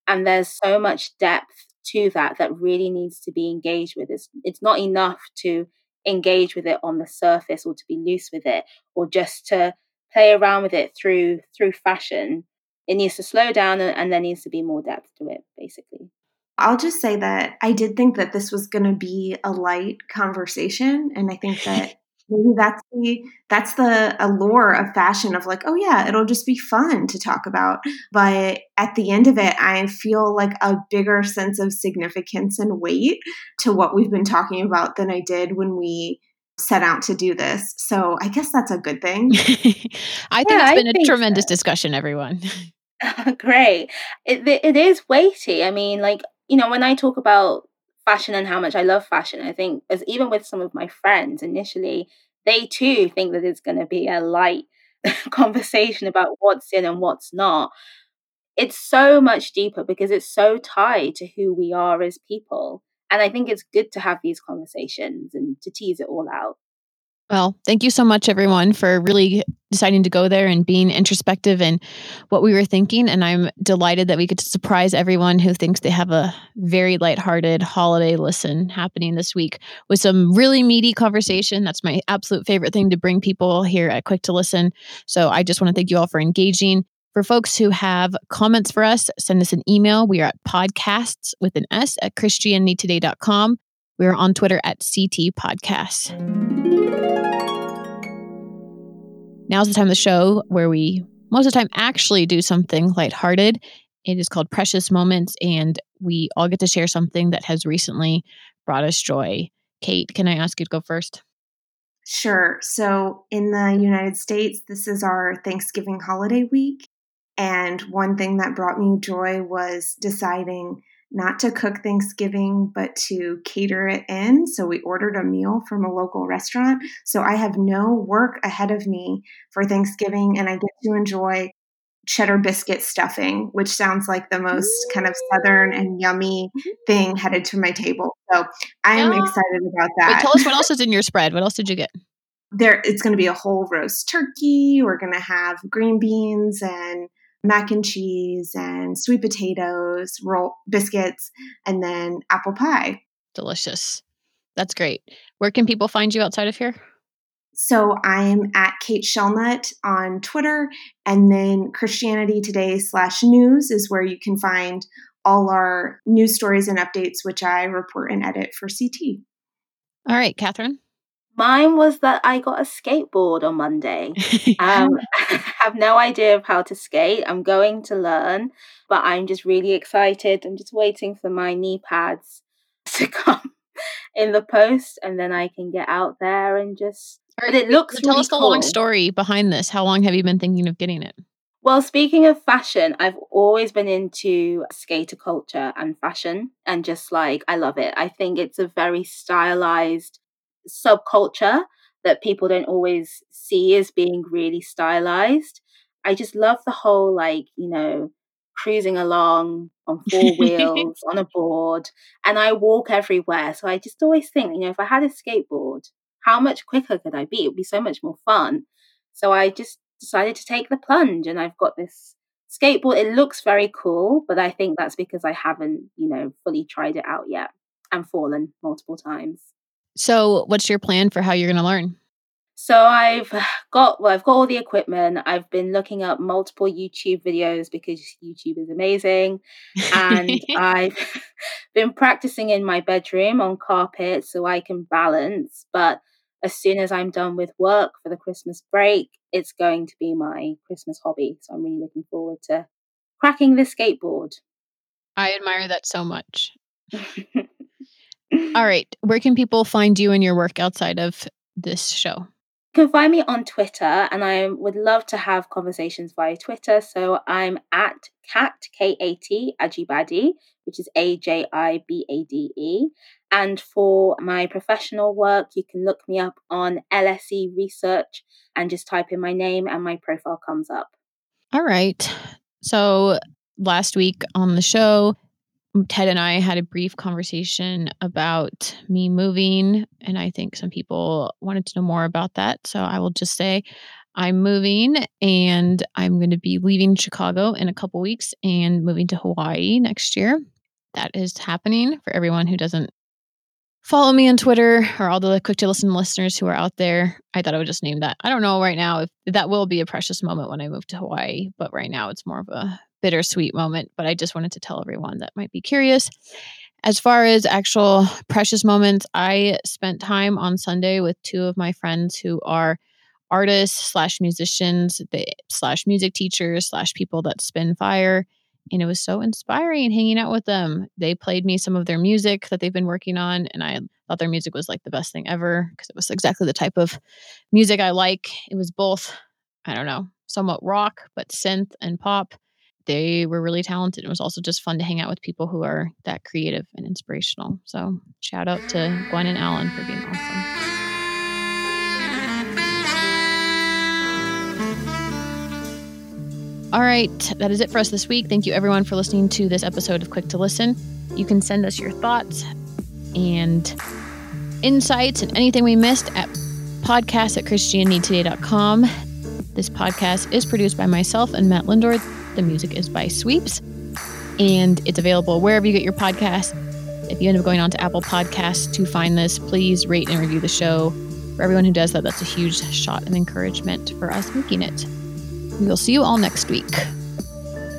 And there's so much depth to that that really needs to be engaged with. It's, it's not enough to engage with it on the surface or to be loose with it or just to play around with it through through fashion. It needs to slow down and, and there needs to be more depth to it, basically. I'll just say that I did think that this was going to be a light conversation. And I think that maybe that's the that's the allure of fashion of like oh yeah it'll just be fun to talk about. But at the end of it i feel like a bigger sense of significance and weight to what we've been talking about than i did when we set out to do this. So i guess that's a good thing. <laughs> I think yeah, it's been I a tremendous so. discussion everyone. <laughs> <laughs> Great. It, it is weighty. I mean like you know when i talk about fashion and how much I love fashion. I think as even with some of my friends initially, they too think that it's going to be a light <laughs> conversation about what's in and what's not. It's so much deeper because it's so tied to who we are as people. And I think it's good to have these conversations and to tease it all out. Well, thank you so much, everyone, for really deciding to go there and being introspective in what we were thinking. And I'm delighted that we could surprise everyone who thinks they have a very lighthearted holiday listen happening this week with some really meaty conversation. That's my absolute favorite thing to bring people here at Quick to Listen. So I just want to thank you all for engaging. For folks who have comments for us, send us an email. We are at podcasts with an S at christianitytoday.com. We are on Twitter at CT Podcasts. Now's the time of the show where we most of the time actually do something lighthearted. It is called Precious Moments, and we all get to share something that has recently brought us joy. Kate, can I ask you to go first? Sure. So, in the United States, this is our Thanksgiving holiday week. And one thing that brought me joy was deciding not to cook Thanksgiving, but to cater it in. So we ordered a meal from a local restaurant. So I have no work ahead of me for Thanksgiving, and I get to enjoy cheddar biscuit stuffing, which sounds like the most kind of southern and yummy mm-hmm. thing headed to my table. So I am yeah. excited about that. Wait, tell us what else is in your spread. What else did you get? There, it's going to be a whole roast turkey. We're going to have green beans and mac and cheese and sweet potatoes, roll biscuits, and then apple pie. Delicious. That's great. Where can people find you outside of here? So I'm at Kate Shellnutt on Twitter, and then Christianity Today slash news is where you can find all our news stories and updates, which I report and edit for CT. All right, Catherine. Mine was that I got a skateboard on Monday. <laughs> um, I <laughs> have no idea of how to skate. I'm going to learn, but I'm just really excited. I'm just waiting for my knee pads <laughs> to come in the post, and then I can get out there and just. But it looks. So tell really us the cool. long story behind this. How long have you been thinking of getting it? Well, speaking of fashion, I've always been into skater culture and fashion, and just like I love it. I think it's a very stylized subculture that people don't always see as being really stylized. I just love the whole, like, you know, cruising along on <laughs> four wheels on a board, and I walk everywhere. So I just always think, you know, if I had a skateboard, how much quicker could I be? It would be so much more fun. So I just decided to take the plunge, and I've got this skateboard. It looks very cool, but I think that's because I haven't, you know, fully tried it out yet and fallen multiple times. So, what's your plan for how you're going to learn? So I've got well, I've got all the equipment. I've been looking up multiple YouTube videos because YouTube is amazing, and <laughs> I've <laughs> been practicing in my bedroom on carpet so I can balance. But as soon as I'm done with work for the Christmas break, it's going to be my Christmas hobby. So I'm really looking forward to cracking the skateboard. I admire that so much. <laughs> All right. Where can people find you and your work outside of this show? You can find me on Twitter, and I would love to have conversations via Twitter. So I'm at Kat, K A T, Ajibade, which is A J I B A D E. And for my professional work, you can look me up on LSE Research and just type in my name, and my profile comes up. All right. So last week on the show, Ted and I had a brief conversation about me moving, and I think some people wanted to know more about that. So I will just say I'm moving and I'm going to be leaving Chicago in a couple weeks and moving to Hawaii next year. That is happening for everyone who doesn't follow me on Twitter or all the quick to listen listeners who are out there. I thought I would just name that. I don't know right now if that will be a precious moment when I move to Hawaii, but right now it's more of a bittersweet moment, but I just wanted to tell everyone that might be curious. As far as actual precious moments, I spent time on Sunday with two of my friends who are artists slash musicians, slash music teachers slash people that spin fire. And it was so inspiring hanging out with them. They played me some of their music that they've been working on, and I thought their music was like the best thing ever because it was exactly the type of music I like. It was both, I don't know, somewhat rock, but synth and pop they were really talented. It was also just fun to hang out with people who are that creative and inspirational. So shout out to Gwen and Alan for being awesome. All right, that is it for us this week. Thank you everyone for listening to this episode of Quick to Listen. You can send us your thoughts and insights and anything we missed at podcast at christianitytoday.com. This podcast is produced by myself and Matt Linder. The music is by Sweeps, and it's available wherever you get your podcasts. If you end up going on to Apple Podcasts to find this, please rate and review the show. For everyone who does that, that's a huge shot of encouragement for us making it. We will see you all next week.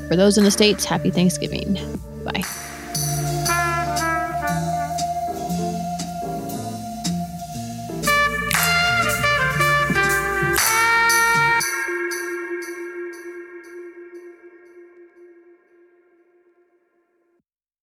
For those in the States, happy Thanksgiving. Bye.